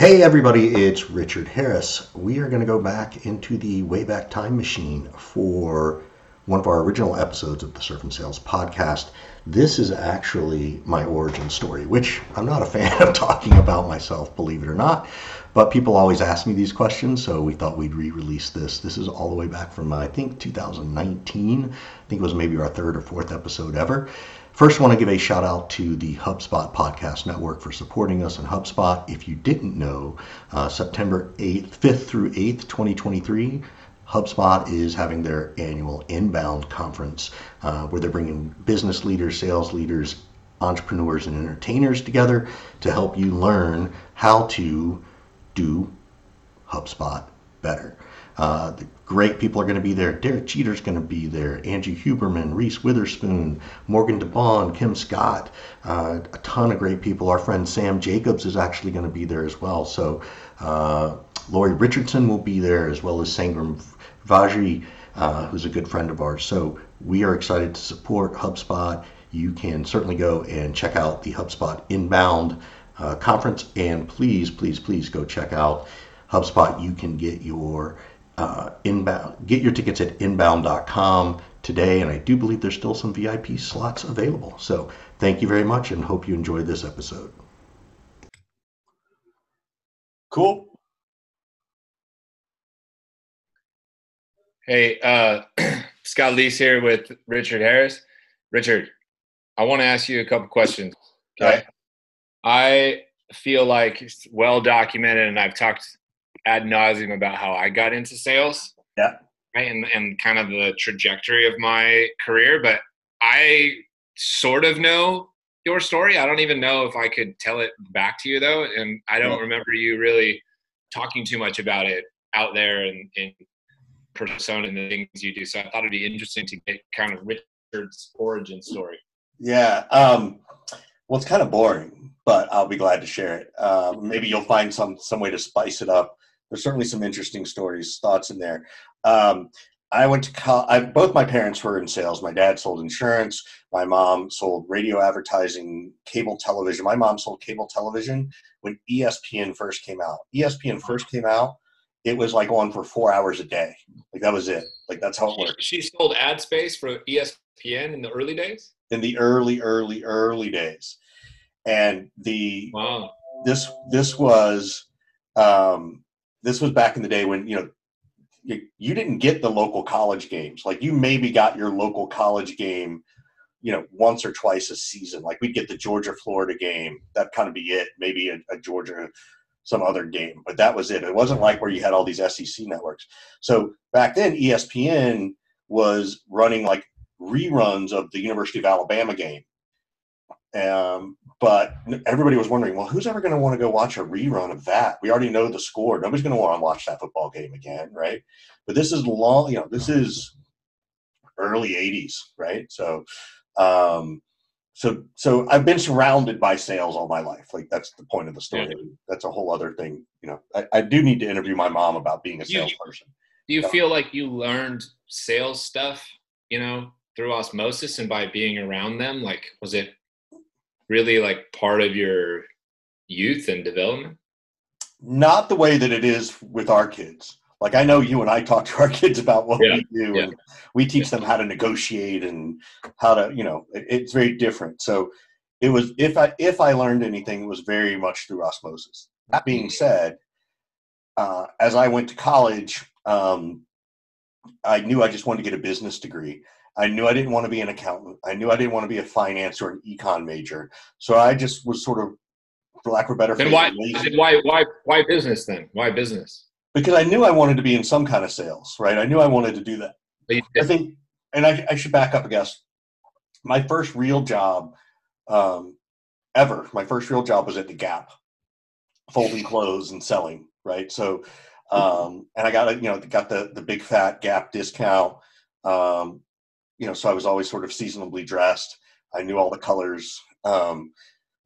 Hey everybody, it's Richard Harris. We are going to go back into the Wayback Time Machine for one of our original episodes of the Surf and Sales podcast. This is actually my origin story, which I'm not a fan of talking about myself, believe it or not. But people always ask me these questions, so we thought we'd re-release this. This is all the way back from I think 2019. I think it was maybe our third or fourth episode ever. First, I want to give a shout out to the HubSpot Podcast Network for supporting us on HubSpot. If you didn't know, uh, September 8th, 5th through 8th, 2023, HubSpot is having their annual Inbound conference uh, where they're bringing business leaders, sales leaders, entrepreneurs, and entertainers together to help you learn how to do HubSpot better. Uh, the great people are going to be there. Derek Jeter's going to be there. Angie Huberman, Reese Witherspoon, Morgan DeBaun, Kim Scott, uh, a ton of great people. Our friend Sam Jacobs is actually going to be there as well. So uh, Lori Richardson will be there as well as Sangram Vajre, uh, who's a good friend of ours. So we are excited to support HubSpot. You can certainly go and check out the HubSpot Inbound uh, conference, and please, please, please go check out HubSpot. You can get your uh, inbound. Get your tickets at inbound.com today, and I do believe there's still some VIP slots available. So thank you very much, and hope you enjoyed this episode. Cool. Hey, uh, Scott Leese here with Richard Harris. Richard, I want to ask you a couple questions. Okay. I feel like it's well documented, and I've talked ad nauseum about how I got into sales. Yeah. Right, and, and kind of the trajectory of my career. But I sort of know your story. I don't even know if I could tell it back to you though. And I don't remember you really talking too much about it out there and in persona and the things you do. So I thought it'd be interesting to get kind of Richard's origin story. Yeah. Um, well, it's kind of boring, but I'll be glad to share it. Um, maybe you'll find some some way to spice it up. There's certainly some interesting stories, thoughts in there. Um, I went to college. I, both my parents were in sales. My dad sold insurance. My mom sold radio advertising, cable television. My mom sold cable television when ESPN first came out. ESPN first came out. It was like on for four hours a day. Like that was it. Like that's how it worked. She sold ad space for ESPN in the early days. in the early, early, early days. And the Wow. this this was um, this was back in the day when you know you, didn't get the local college games. Like you maybe got your local college game, you know, once or twice a season. Like we'd get the Georgia Florida game. That kind of be it. Maybe a, a Georgia some other game, but that was it. It wasn't like where you had all these SEC networks. So back then, ESPN was running like reruns of the University of Alabama game. Um, but everybody was wondering, well, who's ever going to want to go watch a rerun of that? We already know the score. Nobody's going to want to watch that football game again, right? But this is long, you know, this is early '80s, right? So, um, so, so I've been surrounded by sales all my life. Like that's the point of the story. That's a whole other thing. You know, I, I do need to interview my mom about being a You- salesperson. Do you Yeah. feel like you learned sales stuff, you know, through osmosis and by being around them? Like, was it really like part of your youth and development? not the way that it is with our kids. Like I know you and I talk to our kids about what Yeah, we do, yeah. and we teach them how to negotiate and how to, you know, it, it's very different. So it was if I if I learned anything, it was very much through osmosis. That being said, uh, as I went to college, um, I knew I just wanted to get a business degree. I knew I didn't want to be an accountant. I knew I didn't want to be a finance or an econ major. So I just was sort of, for lack of a better Then why, then why, why, why business then? Why business? because I knew I wanted to be in some kind of sales, right? I knew I wanted to do that. I think, and I, I should back up, I guess. My first real job um, ever, my first real job was at the Gap, folding clothes and selling, right? So, um, and I got a, you know, got the the big fat Gap discount. Um, you know, so I was always sort of seasonably dressed. I knew all the colors. Um,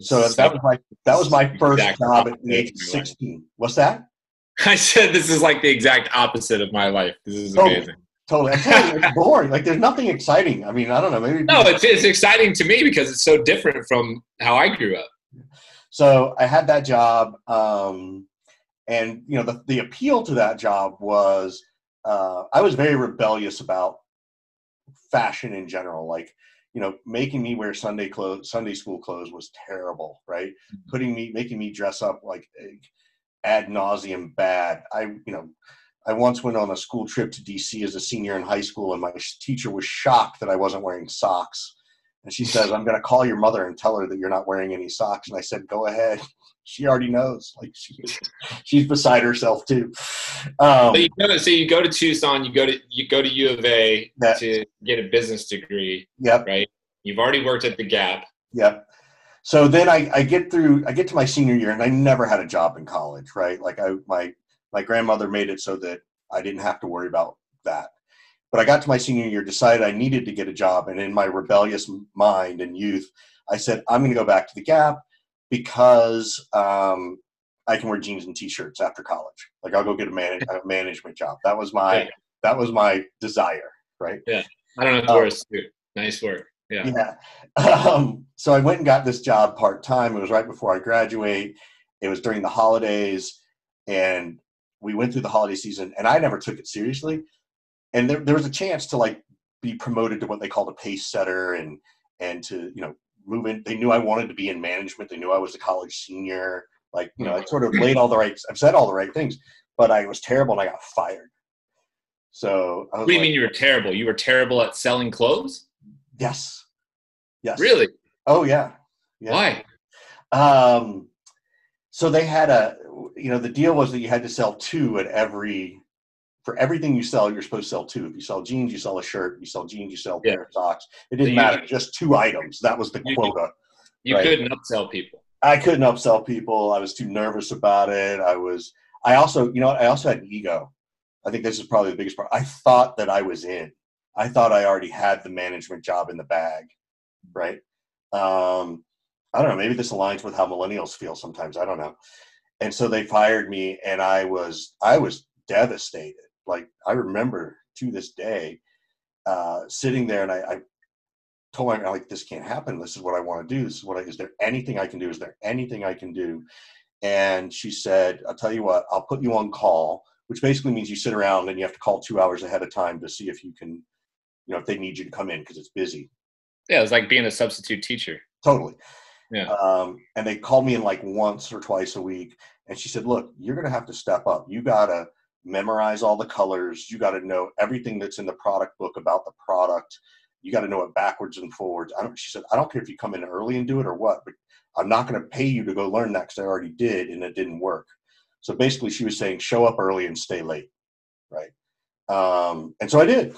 so that was my that was my first job at the age of of my life. sixteen. What's that? I said this is like the exact opposite of my life. This is Totally. amazing. Totally. I'm telling you, it's boring. Like there's nothing exciting. I mean, I don't know. Maybe No, it's, it's exciting to me because it's so different from how I grew up. so I had that job. Um, and you know the, the appeal to that job was uh, i was very rebellious about fashion in general like you know making me wear sunday clothes sunday school clothes was terrible right? Mm-hmm. putting me making me dress up like eh, ad nauseum bad. I you know i once went on a school trip to dc as a senior in high school and my teacher was shocked that i wasn't wearing socks. And she says i'm going to call your mother and tell her that you're not wearing any socks. And i said go ahead she already knows like she, she's beside herself too um, So you go, so you go to Tucson, you go to you go to U of A That- to get a business degree. yep Right. You've already worked at the Gap. Yep. So then I, I get through I get to my senior year and I never had a job in college, right? Like I my my grandmother made it so that I didn't have to worry about that. But I got to my senior year, decided I needed to get a job, and in my rebellious mind and youth, I said I'm going to go back to the Gap because um, I can wear jeans and t-shirts after college. Like I'll go get a, man- a management job. That was my Yeah. that was my desire, right? Yeah, I don't have to Oh. wear a suit. Nice work. Yeah. Yeah. Um, so I went and got this job part time. It was right before I graduate. It was during the holidays, and we went through the holiday season, and I never took it seriously. And there, there was a chance to like be promoted to what they called a pace setter, and and to you know move in. They knew I wanted to be in management. They knew I was a college senior. Like you know, I sort of laid all the right. I've said all the right things, but I was terrible, and I got fired. So I was What do you like, mean you were terrible? You were terrible at selling clothes? Yes. Yes. Really? Oh yeah. yeah. Why? Um, so they had a, you know, the deal was that you had to sell two at every, for everything you sell, you're supposed to sell two. If you sell jeans, you sell a shirt. If You sell jeans, you sell a pair of socks. It didn't you- matter. Just two items. That was the You- quota. You Right. couldn't upsell people. I couldn't upsell people. I was too nervous about it. I was. I also, you know. I also had an ego. I think this is probably the biggest part. I thought that I was in. I thought I already had the management job in the bag, right? Um, I don't know. Maybe this aligns with how millennials feel sometimes. I don't know. And so they fired me, and I was I was devastated. Like I remember to this day, uh, sitting there, and I, I told her like, "This can't happen. This is what I want to do. This is what I, is there anything I can do? Is there anything I can do?" And she said, "I'll tell you what. I'll put you on call." Which basically means you sit around and you have to call two hours ahead of time to see if you can, you know, if they need you to come in because it's busy. Yeah, it was like being a substitute teacher. Totally. Yeah. Um, and they called me in like once or twice a week. And she said, Look, you're going to have to step up. You got to memorize all the colors. You got to know everything that's in the product book about the product. You got to know it backwards and forwards. I don't, she said, I don't care if you come in early and do it or what, but I'm not going to pay you to go learn that because I already did and it didn't work. So basically, she was saying, Show up early and stay late. Right. Um, and so I did.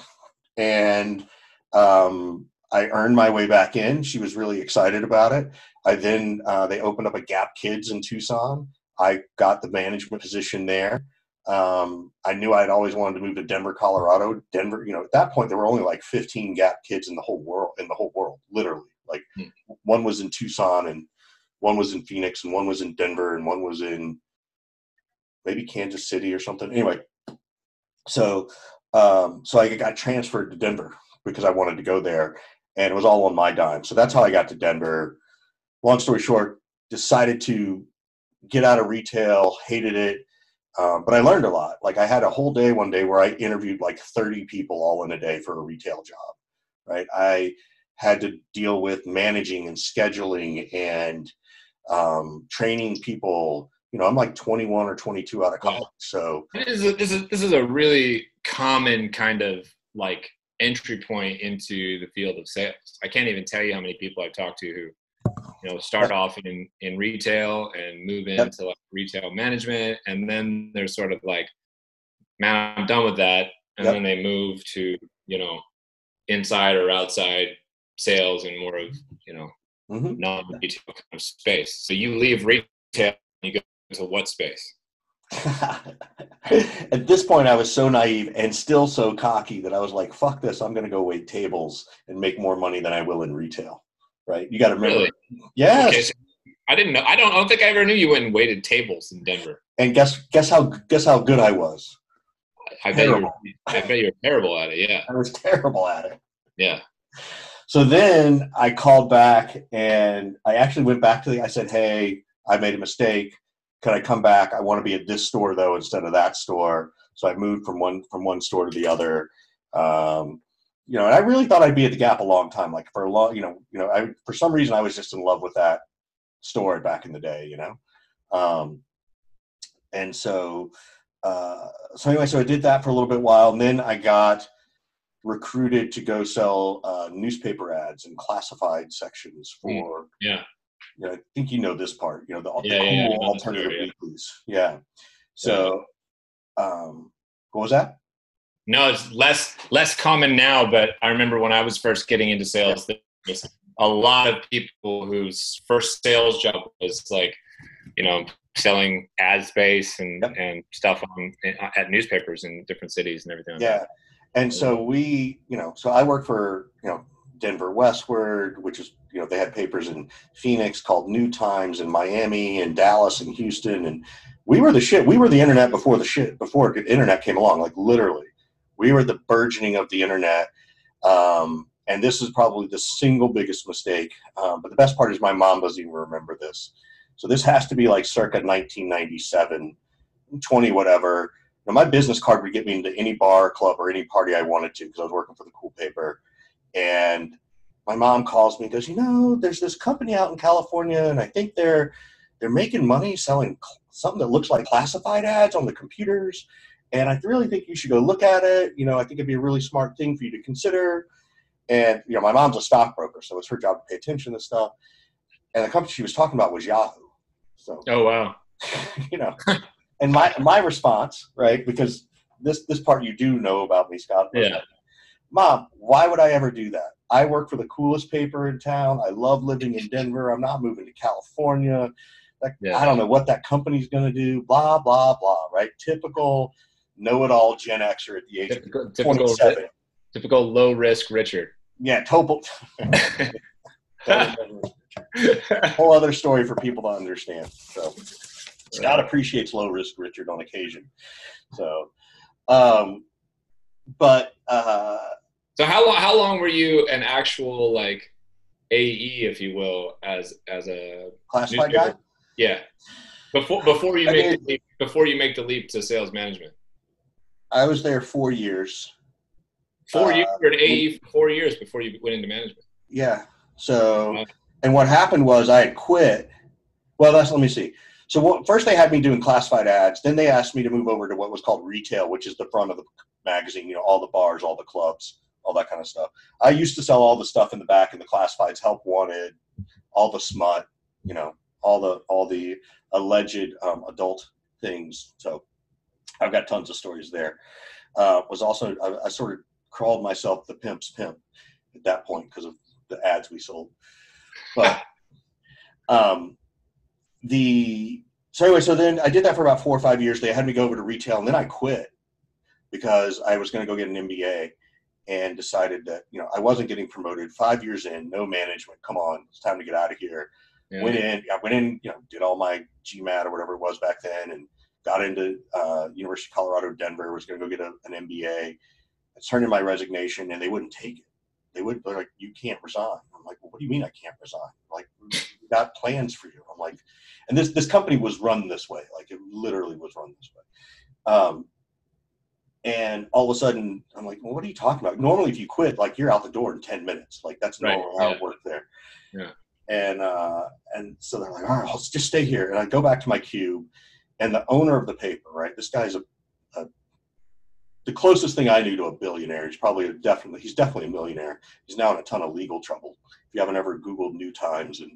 And um, I earned my way back in. She was really excited about it. I then uh, they opened up a Gap Kids in Tucson. I got the management position there. Um, I knew I'd always wanted to move to Denver, Colorado. Denver, you know, at that point there were only like 15 Gap Kids in the whole world. In the whole world, literally, like Hmm. one was in Tucson and one was in Phoenix and one was in Denver and one was in maybe Kansas City or something. Anyway, so um, so I got transferred to Denver because I wanted to go there, and it was all on my dime. So that's how I got to Denver. Long story short, decided to get out of retail, hated it, um, but I learned a lot. Like I had a whole day one day where I interviewed like 30 people all in a day for a retail job. Right, I had to deal with managing and scheduling and um, training people. You know, I'm like 21 or 22 out of college, so This is a, this is this is a really common kind of like entry point into the field of sales. I can't even tell you how many people I've talked to who you know start off in in retail and move Yep. into like retail management, and then they're sort of like, man, I'm done with that, and Yep. then they move to you know inside or outside sales and more of you know mhm. non-retail kind of space. So you leave retail, and you go to what space? At this point, I was so naive and still so cocky that I was like, "Fuck this! I'm going to go wait tables and make more money than I will in retail." Right? You got to remember. Really? Yes. Okay, so I didn't know. I don't, I don't think I ever knew you went and waited tables in Denver. And guess guess how guess how good I was. I bet you're, Terrible. I bet you're terrible at it. Yeah, I was terrible at it. yeah. So then I called back and I actually went back to the. I said, "Hey, I made a mistake Can I come back? I want to be at this store though instead of that store. So I moved from one from one store to the other. Um, you know, and I really thought I'd be at the Gap a long time. Like for a long, you know, you know, I for some reason I was just in love with that store back in the day. You know, um, and so uh, so anyway, so I did that for a little bit while, and then I got recruited to go sell uh, newspaper ads and classified sections Hmm. for. Yeah. You know, I think you know this part. You know the, the Yeah, yeah, yeah, cool this alternative yeah. weeklies. Yeah. So, um, what was that? No, it's less less common now, but I remember when I was first getting into sales, there was a lot of people whose first sales job was like, you know, selling ad space and Yep. and stuff on at newspapers in different cities and everything. like Yeah. that. And so we, you know, so I work for, you know, Denver Westword, which is, you know, they had papers in Phoenix called New Times and Miami and Dallas and Houston. And we were the shit. We were the internet before the shit, before the internet came along, like literally. We were the burgeoning of the internet. Um, and this is probably the single biggest mistake. Um, but the best part is my mom doesn't even remember this. So this has to be like circa 1997, 20 whatever. Now, my business card would get me into any bar, club, or any party I wanted to because I was working for the cool paper. And my mom calls me and goes, "You know, there's this company out in California, and I think they're they're making money selling something that looks like classified ads on the computers. And I really think you should go look at it. You know, I think it'd be a really smart thing for you to consider." And you know, my mom's a stockbroker, so it's her job to pay attention to stuff. And the company she was talking about was Yahoo. So Oh wow. you know, and my my response, right? Because this this part you do know about me, Scott. Yeah. Mom, why would I ever do that? I work for the coolest paper in town. I love living in Denver. I'm not moving to California. Like, Yeah. I don't know what that company's going to do. Blah blah blah. Right? Typical know-it-all Gen Xer at the age of Typical, typical, 27. typical low risk Richard. Yeah, total. whole other story for people to understand. So Scott appreciates low risk Richard on occasion. So, um, but uh, So how long how long were you an actual like AE, if you will, as as a classified guy. Yeah. Before before you I make mean- the leap, before you make the leap to sales management. I was there four years. Four Uh, years were AE for four years before you went into management. Yeah. So, and what happened was I had quit. Well, that's let me see. So what, first they had me doing classified ads. Then they asked me to move over to what was called retail, which is the front of the magazine. You know, all the bars, all the clubs, all that kind of stuff. I used to sell all the stuff in the back in the classifieds, help wanted, all the smut. You know, all the all the alleged um, adult things. So I've got tons of stories there. Uh, was also I, I sort of crawled myself the pimp's pimp at that point because of the ads we sold. But um, the so anyway, so then I did that for about four or five years. They had me go over to retail, and then I quit because I was going to go get an MBA and decided that you know I wasn't getting promoted. Five years in, no management. Come on, it's time to get out of here. Yeah. Went in, I went in, you know, did all my GMAT or whatever it was back then, and got into uh, University of Colorado Denver. Was going to go get a, an MBA. I turned in my resignation, and they wouldn't take it. They would they're like, "You can't resign." I'm like, well, "What do you mean I can't resign?" Like, we got plans for you. I'm like, and this this company was run this way. Like, it literally was run this way. Um, and all of a sudden, I'm like, well, what are you talking about? Normally, if you quit, like you're out the door in 10 minutes. Like that's Right, normal how yeah. it worked there. Yeah. And uh, and so they're like, all right, I'll just stay here. And I go back to my cube, and the owner of the paper, right? This guy's a, a the closest thing I knew to a billionaire. He's probably a definitely he's definitely a millionaire. He's now in a ton of legal trouble. If you haven't ever Googled New Times and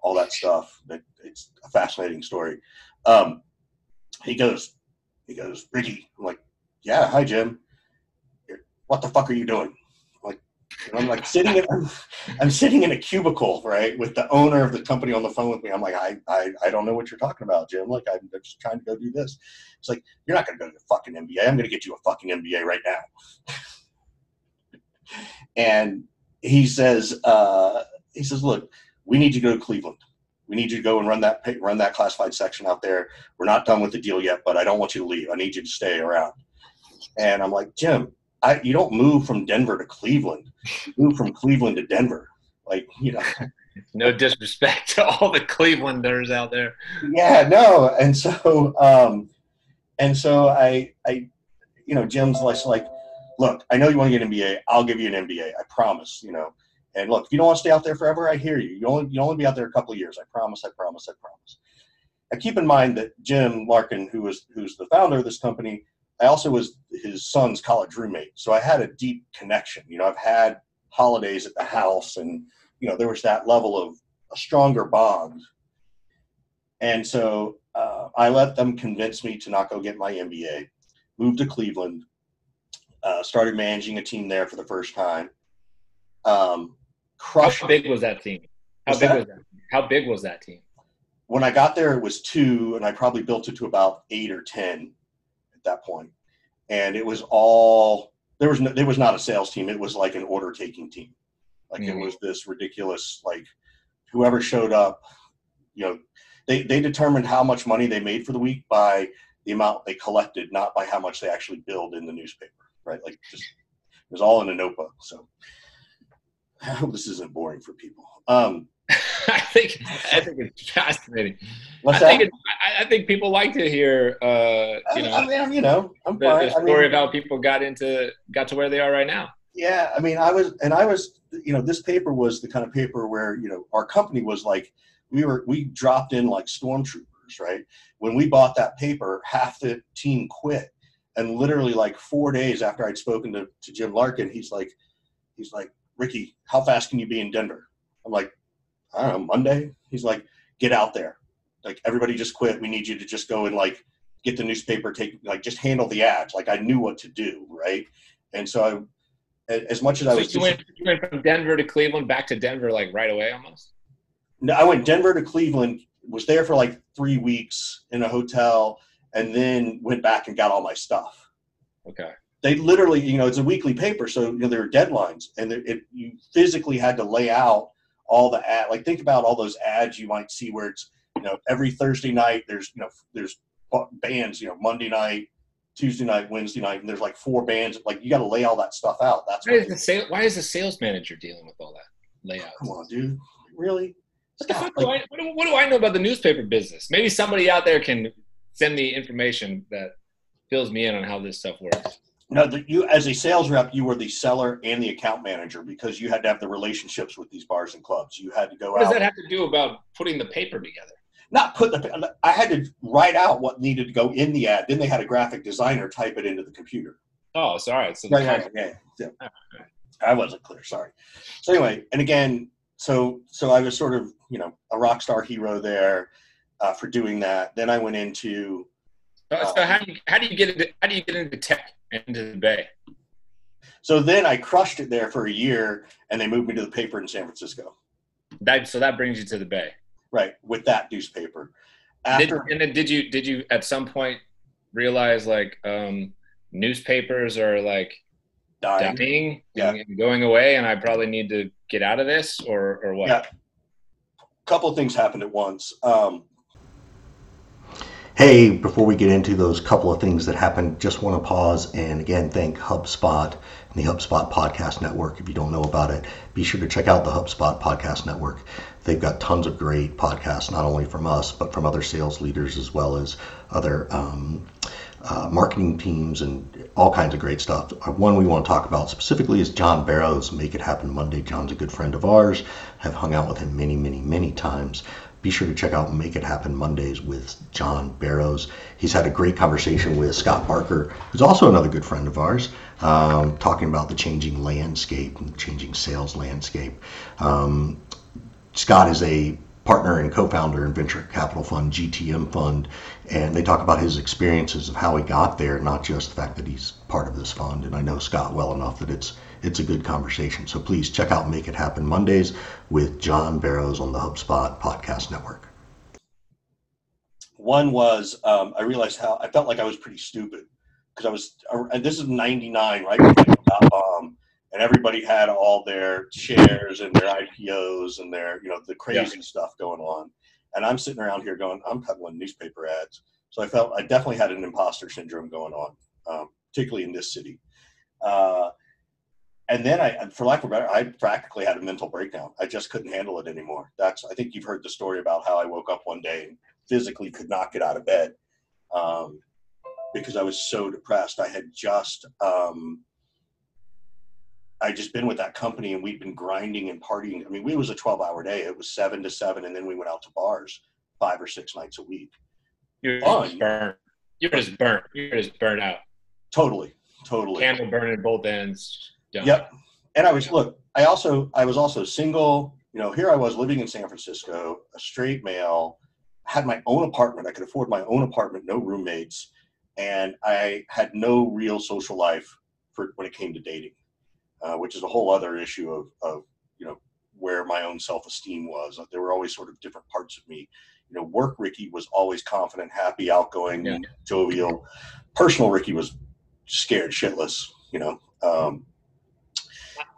all that stuff, that it's a fascinating story. Um, he goes, he goes, Ricky. I'm like, yeah, hi Jim. What the fuck are you doing? And I'm like sitting in, I'm, I'm sitting in a cubicle, right, with the owner of the company on the phone with me. I'm like, I, I, I don't know what you're talking about, Jim. Like, I'm just trying to go do this. It's like, you're not going to go to the fucking MBA. I'm going to get you a fucking MBA right now. and he says, uh, he says, look, we need you to go to Cleveland. We need you to go and run that run that classified section out there. We're not done with the deal yet, but I don't want you to leave. I need you to stay around. And I'm like, Jim, I, you don't move from Denver to Cleveland. You move from Cleveland to Denver. Like, you know, no disrespect to all the Clevelanders out there. Yeah, no, and so um, and so I I you know Jim's like like look, I know you want to get an MBA. I'll give you an MBA. I promise. You know, and look, if you don't want to stay out there forever, I hear you. You only you only be out there a couple of years. I promise. I promise. I promise. And keep in mind that Jim Larkin, who is, who's the founder of this company, I also was his son's college roommate. So I had a deep connection. You know, I've had holidays at the house, and you know, there was that level of a stronger bond. And so uh, I let them convince me to not go get my MBA. Moved to Cleveland. Uh, started managing a team there for the first time. Um, crushed. How big was that team? How What's big that? was that? How big was that team? when I got there, it was two, and I probably built it to about eight or ten at that point. And it was all there was no, there was not a sales team. It was like an order taking team. Like it Mhm. was this ridiculous like whoever showed up, you know, they they determined how much money they made for the week by the amount they collected, not by how much they actually billed in the newspaper. Right? Like just it was all in a notebook. So I hope this isn't boring for people. Um, I think I think it's fascinating. what's I that? think it, I, I think people like to hear uh, you I, know I mean, I'm, you know, I'm the, the I mean- story of how people got into got to where they are right now. Yeah, I mean, I was, and I was, you know, this paper was the kind of paper where, you know, our company was like, we were, we dropped in like stormtroopers, right? When we bought that paper, half the team quit. And literally, like four days after I'd spoken to, to Jim Larkin, he's like, he's like, Ricky, how fast can you be in Denver? I'm like, I don't know, Monday. He's like, get out there. Like, everybody just quit. We need you to just go and like get the newspaper, take, like, just handle the ads. Like, I knew what to do, right? And so I, as much as I was you went, you went from Denver to Cleveland, back to Denver like right away almost. No, I went Denver to Cleveland, was there for like three weeks in a hotel, and then went back and got all my stuff. Okay. They literally, you know, it's a weekly paper, so you know there are deadlines, and there, it, you physically had to lay out all the ad. Like think about all those ads you might see where it's, you know, every Thursday night there's, you know, there's bands, you know, Monday night, Tuesday night, Wednesday night, and there's like four bands. Like you got to lay all that stuff out. That's Why is the sale, Why is the sales manager dealing with all that layout? Come on, dude, really? What, the fuck do I, what, do, what do I know about the newspaper business? Maybe somebody out there can send me information that fills me in on how this stuff works. No, the, you as a sales rep, you were the seller and the account manager because you had to have the relationships with these bars and clubs. You had to go What does out, that have to do about putting the paper together? not put the. I had to write out what needed to go in the ad. Then they had a graphic designer type it into the computer. Oh, it's all right. So Right, right, yeah, yeah. I wasn't clear. Sorry. So anyway, and again, so so I was sort of you know a rock star hero there uh, for doing that. Then I went into So, so how do you how do you get into how do you get into tech into the Bay? so then I crushed it there for a year, and they moved me to the paper in San Francisco. That so that brings you to the Bay. Right with that newspaper. Did, After and then did you did you at some point realize like um, newspapers are like dying, dying Yeah. and going away, and I probably need to get out of this, or or what? Yeah. a couple of things happened at once. Um, Hey, before we get into those couple of things that happened, just want to pause and again thank HubSpot and the HubSpot Podcast Network. If you don't know about it, be sure to check out the HubSpot Podcast Network. They've got tons of great podcasts, not only from us, but from other sales leaders as well as other um, uh, marketing teams and all kinds of great stuff. One we want to talk about specifically is John Barrows, Make It Happen Monday. John's a good friend of ours. Have hung out with him many, many, many times. Be sure to check out Make It Happen Mondays with John Barrows. He's had a great conversation with Scott Barker, who's also another good friend of ours, um, talking about the changing landscape and changing sales landscape. Um, Scott is a partner and co-founder in venture capital fund GTM Fund, and they talk about his experiences of how he got there, not just the fact that he's part of this fund. And I know Scott well enough that it's it's a good conversation. So please check out Make It Happen Mondays with John Barrows on the HubSpot Podcast Network. one was um, I realized how I felt like I was pretty stupid because I was. And this is '99, right? before the dot bomb, and everybody had all their shares and their IPOs and their you know the crazy stuff going on, and I'm sitting around here going, I'm peddling newspaper ads. So I felt I definitely had an imposter syndrome going on, um, particularly in this city. Uh, and then I, for lack of a better, I practically had a mental breakdown. I just couldn't handle it anymore. That's I think you've heard the story about how I woke up one day and physically could not get out of bed um, because I was so depressed. I had just um, I just been with that company and we'd been grinding and partying. I mean, it was a 12 hour day. It was seven to seven, and then we went out to bars five or six nights a week. You're just burnt. You're just burnt. You're just burnt out. Totally, totally. Candle burning both ends. Done. Yep. And I was look. I also I was also single. You know, here I was living in San Francisco, a straight male, had my own apartment. I could afford my own apartment, no roommates, and I had no real social life for when it came to dating. Uh, which is a whole other issue of, of you know where my own self-esteem was. There were always sort of different parts of me. You know, work Ricky was always confident, happy, outgoing, yeah. jovial. Personal Ricky was scared shitless. You know. Um,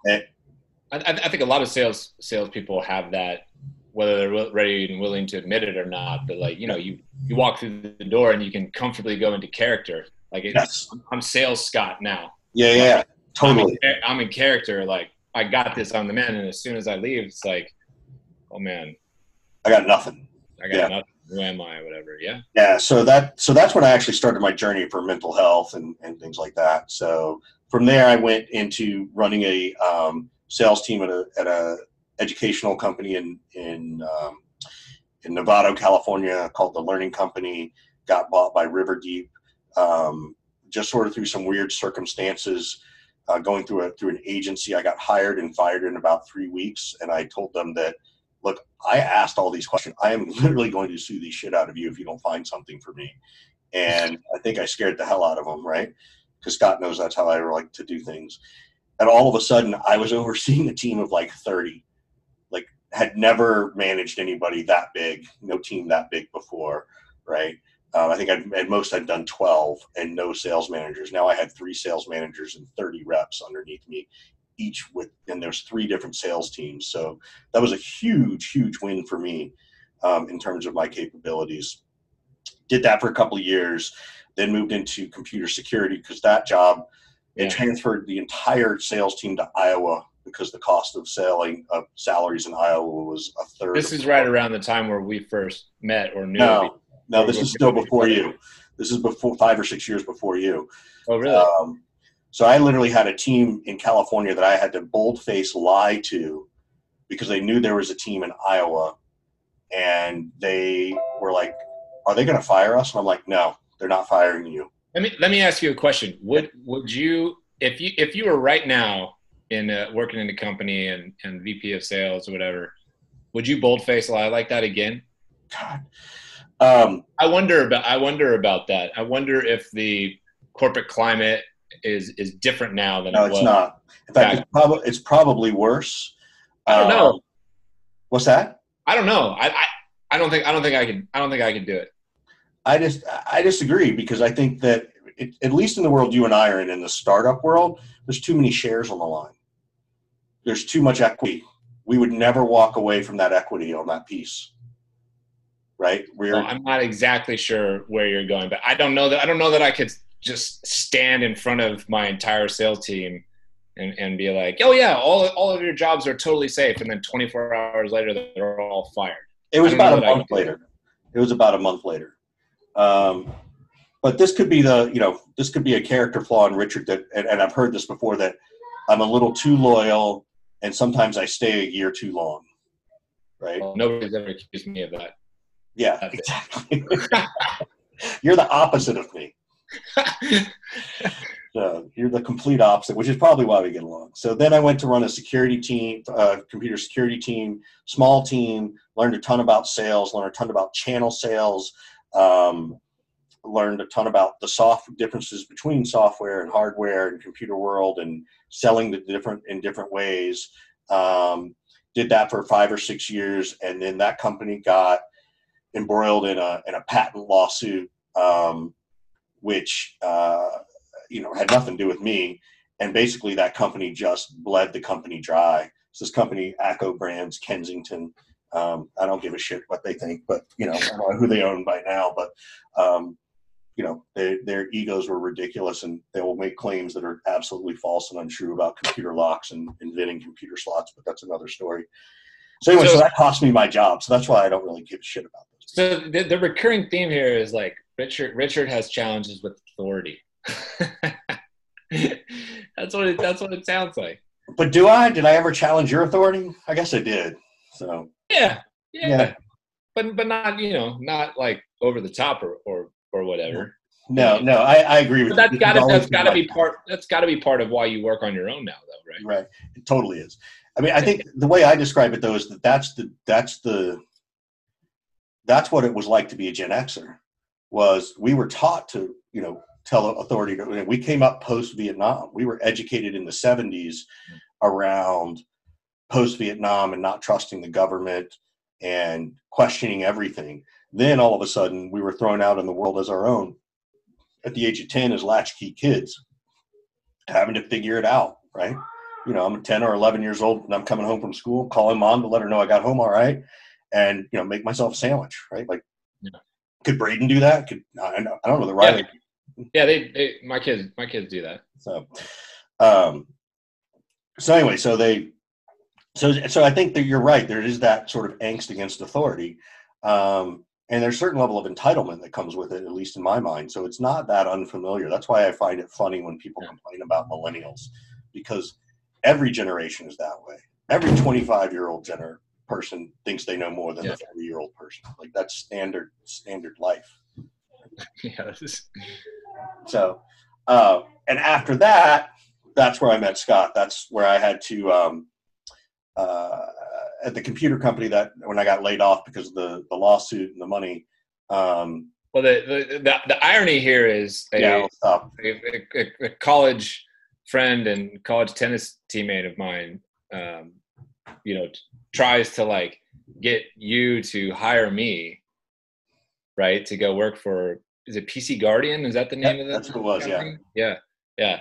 Eh. I, I think a lot of sales salespeople have that, whether they're ready and willing to admit it or not. But like you know, you you walk through the door and you can comfortably go into character. Like yes. I'm sales Scott now. Yeah, yeah. Totally. I'm in, I'm in, character. Like I got this on the man, and as soon as I leave, it's like, oh man, I got nothing. I got yeah. nothing. Who am I? Whatever. Yeah. Yeah. So that so that's when I actually started my journey for mental health and and things like that. So from there, I went into running a um, sales team at a at a educational company in in um, in California, called the Learning Company. Got bought by Riverdeep. Um, just sort of through some weird circumstances uh, going through a through an agency. I got hired and fired in about three weeks, and I told them that, look, I asked all these questions. I am literally going to sue the shit out of you if you don't find something for me. And I think I scared the hell out of them, right? Because Scott knows that's how I like to do things. And all of a sudden, I was overseeing a team of like 30. Like, had never managed anybody that big, no team that big before, right? Um, I think I'd, at most I'd done 12 and no sales managers. Now I had three sales managers and 30 reps underneath me, each with, and there's three different sales teams. So that was a huge, huge win for me um, in terms of my capabilities. Did that for a couple years, then moved into computer security because that job, yeah. it transferred the entire sales team to Iowa because the cost of selling of salaries in Iowa was a third. This is right around the time where we first met or knew. No, no, this is still before you. This is before five or six years before you. Oh, really? Um, so I literally had a team in California that I had to boldface lie to because they knew there was a team in Iowa, and they were like, "Are they going to fire us?" And I'm like, "No, they're not firing you." Let me let me ask you a question. Would would you if you if you were right now in a, working in a company and and VP of sales or whatever, would you boldface a lie like that again? God, um, I wonder about I wonder about that. I wonder if the corporate climate is is different now than no, it was. it's not. In fact, it's, prob- it's probably worse. I don't know. Um, what's that? I don't know. I, I I don't think I don't think I can I don't think I can do it. I just I disagree because I think that it, at least in the world you and I are in, in the startup world, there's too many shares on the line. There's too much equity. We would never walk away from that equity on that piece right? We're well, I'm not exactly sure where you're going, but I don't know that I don't know that I could just stand in front of my entire sales team and, and be like, oh yeah, all all of your jobs are totally safe, and then 24 hours later they're all fired. It was about a month later. It was about a month later. Um, but this could be the you know this could be a character flaw in Richard that, and, and I've heard this before that I'm a little too loyal, and sometimes I stay a year too long. Right? Well, nobody's ever accused me of that. Yeah, exactly. you're the opposite of me. so you're the complete opposite, which is probably why we get along. So then I went to run a security team, uh, computer security team, small team. Learned a ton about sales. Learned a ton about channel sales. Um, learned a ton about the soft differences between software and hardware and computer world and selling the different in different ways. Um, did that for five or six years, and then that company got embroiled in a in a patent lawsuit, um, which uh, you know had nothing to do with me. And basically, that company just bled the company dry. This company, ACCO Brands, Kensington. Um, I don't give a shit what they think, but you know, I don't know who they own by now. But um, you know, they, their egos were ridiculous and they will make claims that are absolutely false and untrue about computer locks and inventing computer slots, but that's another story. So anyway, so, so that cost me my job. So that's why I don't really give a shit about this. So the, the recurring theme here is like Richard Richard has challenges with authority. that's what it, that's what it sounds like. But do I? Did I ever challenge your authority? I guess I did. So yeah, yeah, yeah. but but not you know not like over the top or or or whatever. No, no, I, I agree with but you. That's got to that's got to be part. That's got to be part of why you work on your own now, though, right? Right. It totally is. I mean, I think the way I describe it though is that that's the that's the that's what it was like to be a Gen Xer. Was we were taught to you know tell authority. To, we came up post Vietnam. We were educated in the '70s mm. around post Vietnam and not trusting the government and questioning everything. Then all of a sudden, we were thrown out in the world as our own at the age of 10 as latchkey kids, having to figure it out, right? You know, I'm 10 or 11 years old and I'm coming home from school, calling mom to let her know I got home all right, and, you know, make myself a sandwich, right? Like, yeah. could Braden do that? Could I, I don't know the right. Yeah, yeah they, they, my kids, my kids do that. So, um, so anyway, so they, so so I think that you're right. There is that sort of angst against authority, um, and there's a certain level of entitlement that comes with it, at least in my mind. So it's not that unfamiliar. That's why I find it funny when people complain about millennials, because every generation is that way. Every 25 year old gener- person thinks they know more than yeah. the 40 year old person. Like that's standard standard life. yes. So, uh, and after that, that's where I met Scott. That's where I had to. Um, uh, at the computer company that when I got laid off because of the, the lawsuit and the money. Um, well, the, the, the, the, irony here is a, yeah, a, a, a, college friend and college tennis teammate of mine, um, you know, tries to like get you to hire me, right, to go work for. Is it PC Guardian? Is that the name yeah, of that? That's what it was. Company? Yeah. Yeah. Yeah.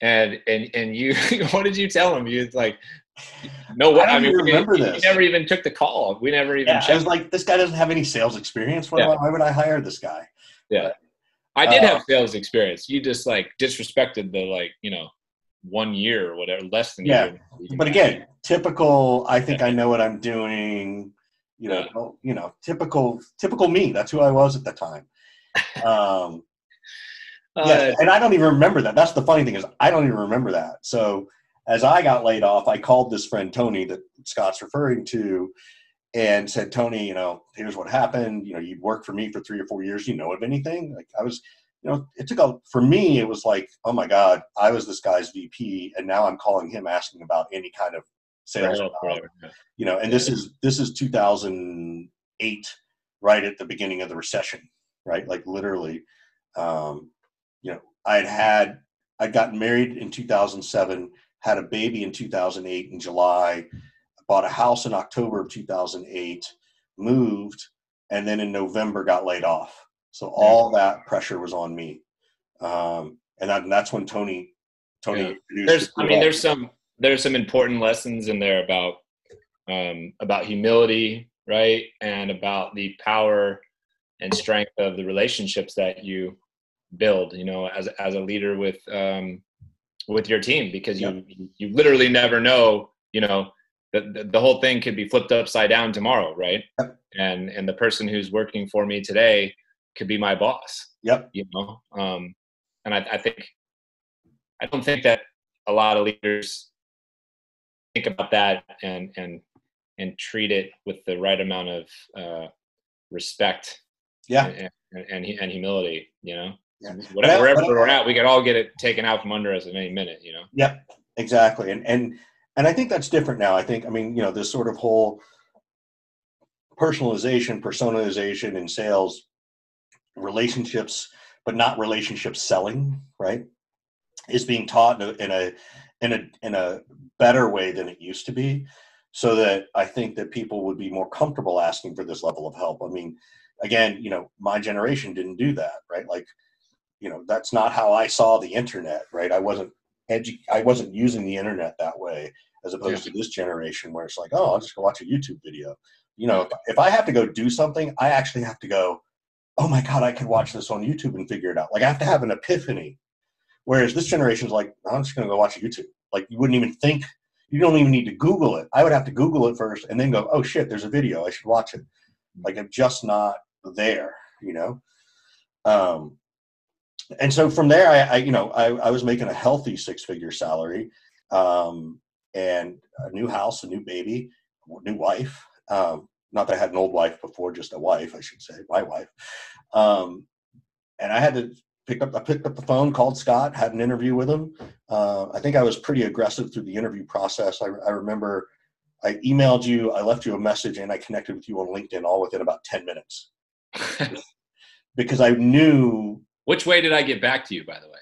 And and and you, what did you tell him? You like, no, I, I mean, remember we, this. We never even took the call. We never even. Yeah, I was like, this guy doesn't have any sales experience. Why, yeah. why would I hire this guy? Yeah, but, I did uh, have sales experience. You just like disrespected the like you know one year or whatever, less than yeah. But again, typical. I think yeah. I know what I'm doing. You know, yeah. you know, typical, typical me. That's who I was at the time. Um, uh, yeah, and I don't even remember that. That's the funny thing is I don't even remember that. So as I got laid off, I called this friend Tony that Scott's referring to and said, Tony, you know, here's what happened. You know, you've worked for me for three or four years. You know of anything? Like I was, you know, it took a, for me, it was like, oh my God, I was this guy's VP and now I'm calling him asking about any kind of sales. You know, and this is, this is 2008, right at the beginning of the recession, right? Like literally, um, you know, I'd had, I'd gotten married in 2007 had a baby in 2008 in July, bought a house in October of 2008, moved, and then in November got laid off. So all that pressure was on me, um, and, and, that's when Tony Tony. Yeah. There's, I mean, there's some there's some important lessons in there about um, about humility, right, and about the power and strength of the relationships that you build. You know, as as a leader with um, with your team because you yep. you literally never know you know the, the whole thing could be flipped upside down tomorrow right yep. and and the person who's working for me today could be my boss yep you know um and I, I think i don't think that a lot of leaders think about that and and and treat it with the right amount of uh respect yeah and, and, and, and humility you know. Whatever, wherever we're at, we could all get it taken out from under us at any minute, you know? Yep, exactly. And, and, and I think that's different now. I think, I mean, you know, this sort of whole personalization, personalization in sales, relationships, but not relationship selling, right? Is being taught in a, in a, in a, in a better way than it used to be. So that I think that people would be more comfortable asking for this level of help. I mean, again, you know, my generation didn't do that, right? Like you know that's not how I saw the internet, right? I wasn't edu- I wasn't using the internet that way as opposed yeah. to this generation where it's like, oh, I'll just go watch a YouTube video. You know, if, I have to go do something, I actually have to go oh my god, I could watch this on YouTube and figure it out. Like I have to have an epiphany. Whereas this generation is like, I'm just going to go watch YouTube. Like you wouldn't even think, you don't even need to Google it. I would have to Google it first and then go, oh shit, there's a video. I should watch it. Like I'm just not there, you know. Um, and so from there, I, I you know, I, I, was making a healthy six-figure salary, um, and a new house, a new baby, new wife. Um, not that I had an old wife before, just a wife, I should say, my wife. Um, and I had to pick up. I picked up the phone, called Scott, had an interview with him. Uh, I think I was pretty aggressive through the interview process. I, I remember I emailed you, I left you a message, and I connected with you on LinkedIn all within about ten minutes because I knew. Which way did I get back to you, by the way?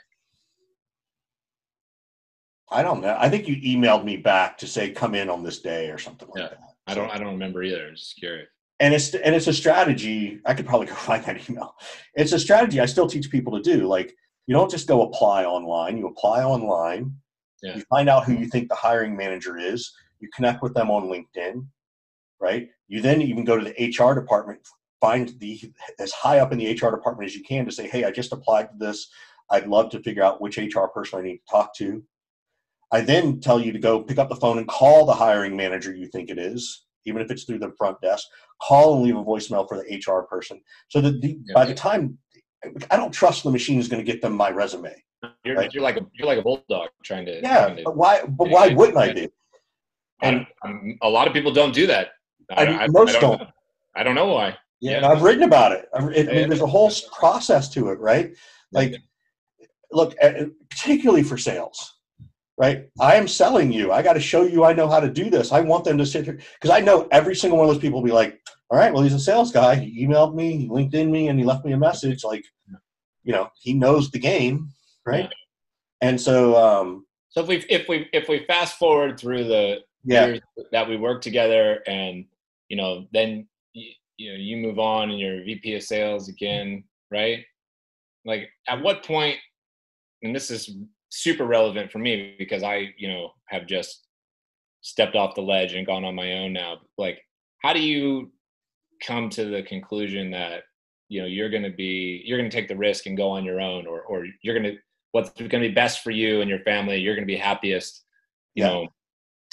I don't know. I think you emailed me back to say come in on this day or something like yeah. that. I don't. I don't remember either. I'm just curious. And it's and it's a strategy. I could probably go find that email. It's a strategy I still teach people to do. Like you don't just go apply online. You apply online. Yeah. You find out who you think the hiring manager is. You connect with them on LinkedIn, right? You then even go to the HR department, find the as high up in the HR department as you can to say, "Hey, I just applied to this. I'd love to figure out which HR person I need to talk to." I then tell you to go pick up the phone and call the hiring manager you think it is, even if it's through the front desk. Call and leave a voicemail for the HR person. So that the, yeah. by the time I don't trust the machine is going to get them my resume. You're, right? you're like a you're like a bulldog trying to yeah. Trying to, but why? But why wouldn't I do? And um, a lot of people don't do that. I, I, most don't. don't. I don't know why. Yeah, yeah. I've written about it. I mean, there's a whole process to it, right? Like, look, particularly for sales right? I am selling you. I got to show you I know how to do this. I want them to sit here because I know every single one of those people will be like, all right, well, he's a sales guy. He emailed me, he LinkedIn me, and he left me a message. Like, you know, he knows the game, right? Yeah. And so, um, so if we if we if we fast forward through the yeah. years that we worked together, and you know, then you, know you move on and you're VP of sales again, right? Like, at what point? And this is super relevant for me because I, you know, have just stepped off the ledge and gone on my own now. Like, how do you come to the conclusion that you know you're going to be you're going to take the risk and go on your own, or or you're going to what's going to be best for you and your family? You're going to be happiest, you yeah. know,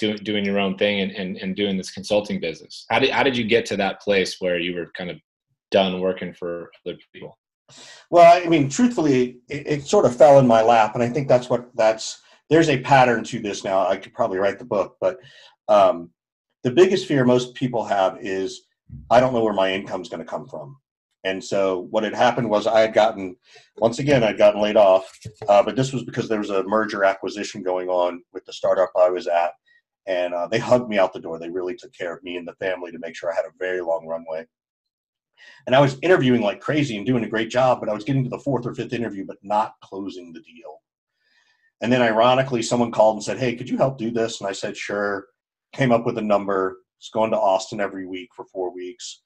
doing doing your own thing and, and and doing this consulting business. How did how did you get to that place where you were kind of done working for other people? Well, I mean, truthfully, it, it, sort of fell in my lap, and I think that's what that's. There's a pattern to this now. I could probably write the book, but um, the biggest fear most people have is I don't know where my income's going to come from. And so what had happened was I had gotten, once again, I'd gotten laid off, uh, but this was because there was a merger acquisition going on with the startup I was at, and uh, they hugged me out the door. They really took care of me and the family to make sure I had a very long runway. And I was interviewing like crazy and doing a great job, but I was getting to the fourth or fifth interview, but not closing the deal. And then ironically, someone called and said, Hey, could you help do this? And I said, Sure. Came up with a number. Was going to Austin every week for four weeks.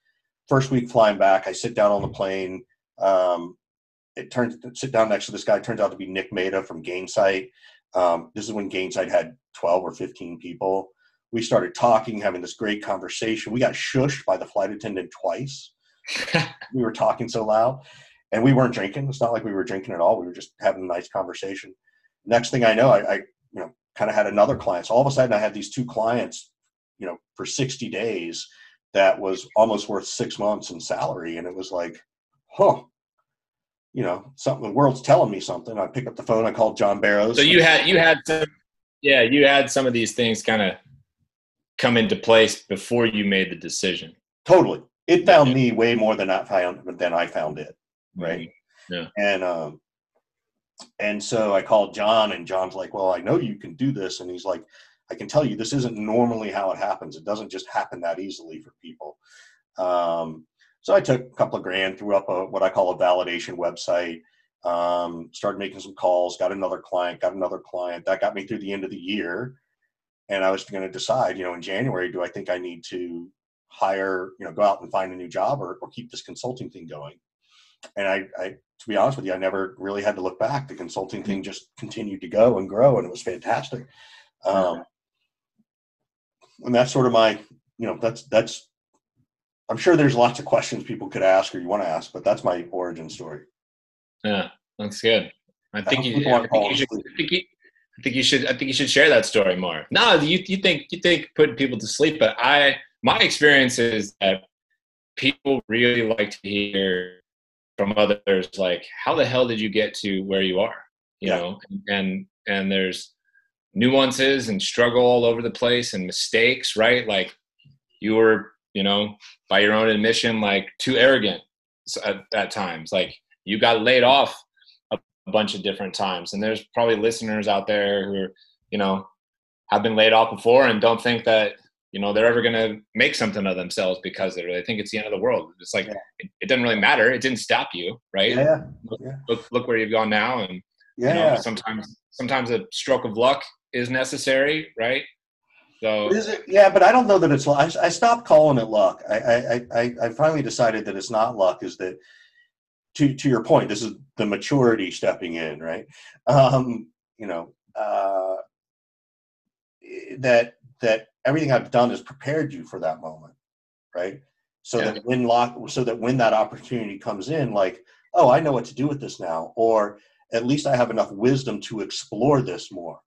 First week flying back, I sit down on the plane. Um, it turns sit down next to this guy. Turns out to be Nick Mehta from Gainsight. Um, this is when Gainsight had 12 or 15 people. We started talking, having this great conversation. We got shushed by the flight attendant twice we were talking so loud and we weren't drinking. It's not like we were drinking at all. We were just having a nice conversation. Next thing I know, I, I you know, kind of had another client. So all of a sudden I had these two clients, you know, for 60 days that was almost worth six months in salary. And it was like, huh, you know, something, the world's telling me something. I pick up the phone, I called John Barrows. So you had, you had some, yeah, you had some of these things kind of come into place before you made the decision. Totally it found me way more than I found than I found it, right? Mm-hmm. Yeah. And um, and so I called John, and John's like, "Well, I know you can do this," and he's like, "I can tell you, this isn't normally how it happens. It doesn't just happen that easily for people." Um, so I took a couple of grand, threw up a what I call a validation website, um, started making some calls, got another client, got another client. That got me through the end of the year, and I was going to decide, you know, in January, do I think I need to hire, you know, go out and find a new job or, or keep this consulting thing going. And I, I, to be honest with you, I never really had to look back. The consulting thing just continued to go and grow, and it was fantastic. Um, and that's sort of my, you know, that's that's I'm sure there's lots of questions people could ask or you want to ask, but that's my origin story. Yeah, that's good. I think you. I think you, should. I think you. I think you should. I think you should share that story more. No, you you think you think putting people to sleep, but I my experience is that people really like to hear from others like how the hell did you get to where you are you Yeah. know and and there's nuances and struggle all over the place and mistakes right like you were you know by your own admission like too arrogant at, at times like you got laid off a, bunch of different times and there's probably listeners out there who are you know have been laid off before and don't think that you know they're ever going to make something of themselves because. They think it's the end of the world. It's like Yeah. it, it doesn't really matter. It didn't stop you, right? Yeah, Look look where you've gone now, and yeah, you know yeah. sometimes sometimes a stroke of luck is necessary, right? So Is it? Yeah, but I don't know that it's. I, I stopped calling it luck. I, I, I, I finally decided that it's not luck. Is that to to your point? This is the maturity stepping in, right? Um, you know, uh, that that everything I've done has prepared you for that moment, right? So Yeah. that when lock, so that when that opportunity comes in, like, oh, I know what to do with this now, or at least I have enough wisdom to explore this more.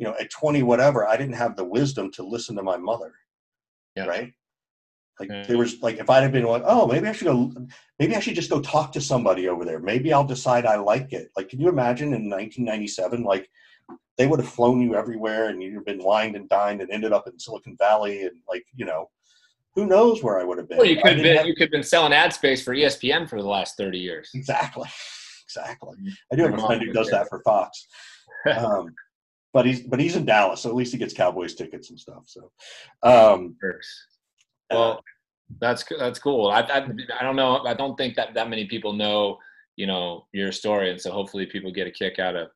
You know, at 20, whatever, I didn't have the wisdom to listen to my mother, Yeah. right? Like Yeah. there was like if I'd have been like, oh, maybe I should go, maybe I should just go talk to somebody over there. Maybe I'll decide I like it. Like, can you imagine in 1997, like they would have flown you everywhere and you'd have been wined and dined and ended up in Silicon Valley and like you know, who knows where I would have been. well, you could have been have- you could have been selling ad space for ESPN for the last thirty years. Exactly. Exactly. I do have a friend who does that for Fox. Um, but he's but he's in Dallas, so at least he gets Cowboys tickets and stuff. So um. Well, that's that's cool. I, I I don't know. I don't think that that many people know you know your story, and so hopefully people get a kick out of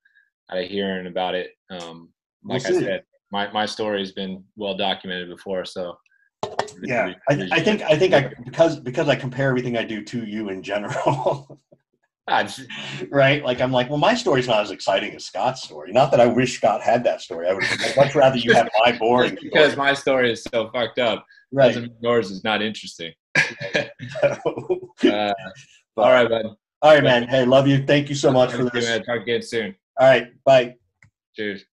out of hearing about it. Um, We'll like I said, my my story has been well documented before, so yeah, I, I think I think I because because I compare everything I do to you in general. Right? Like I'm like, well, my story's not as exciting as Scott's story. Not that I wish Scott had that story. I would I'd much rather you have my boring just because story. my story is so fucked up right. yours is not interesting. But- Uh, all right, bud. all right, man. Hey, love you. Thank you so much for to you, this. man. Talk again soon. All right, bye. Cheers.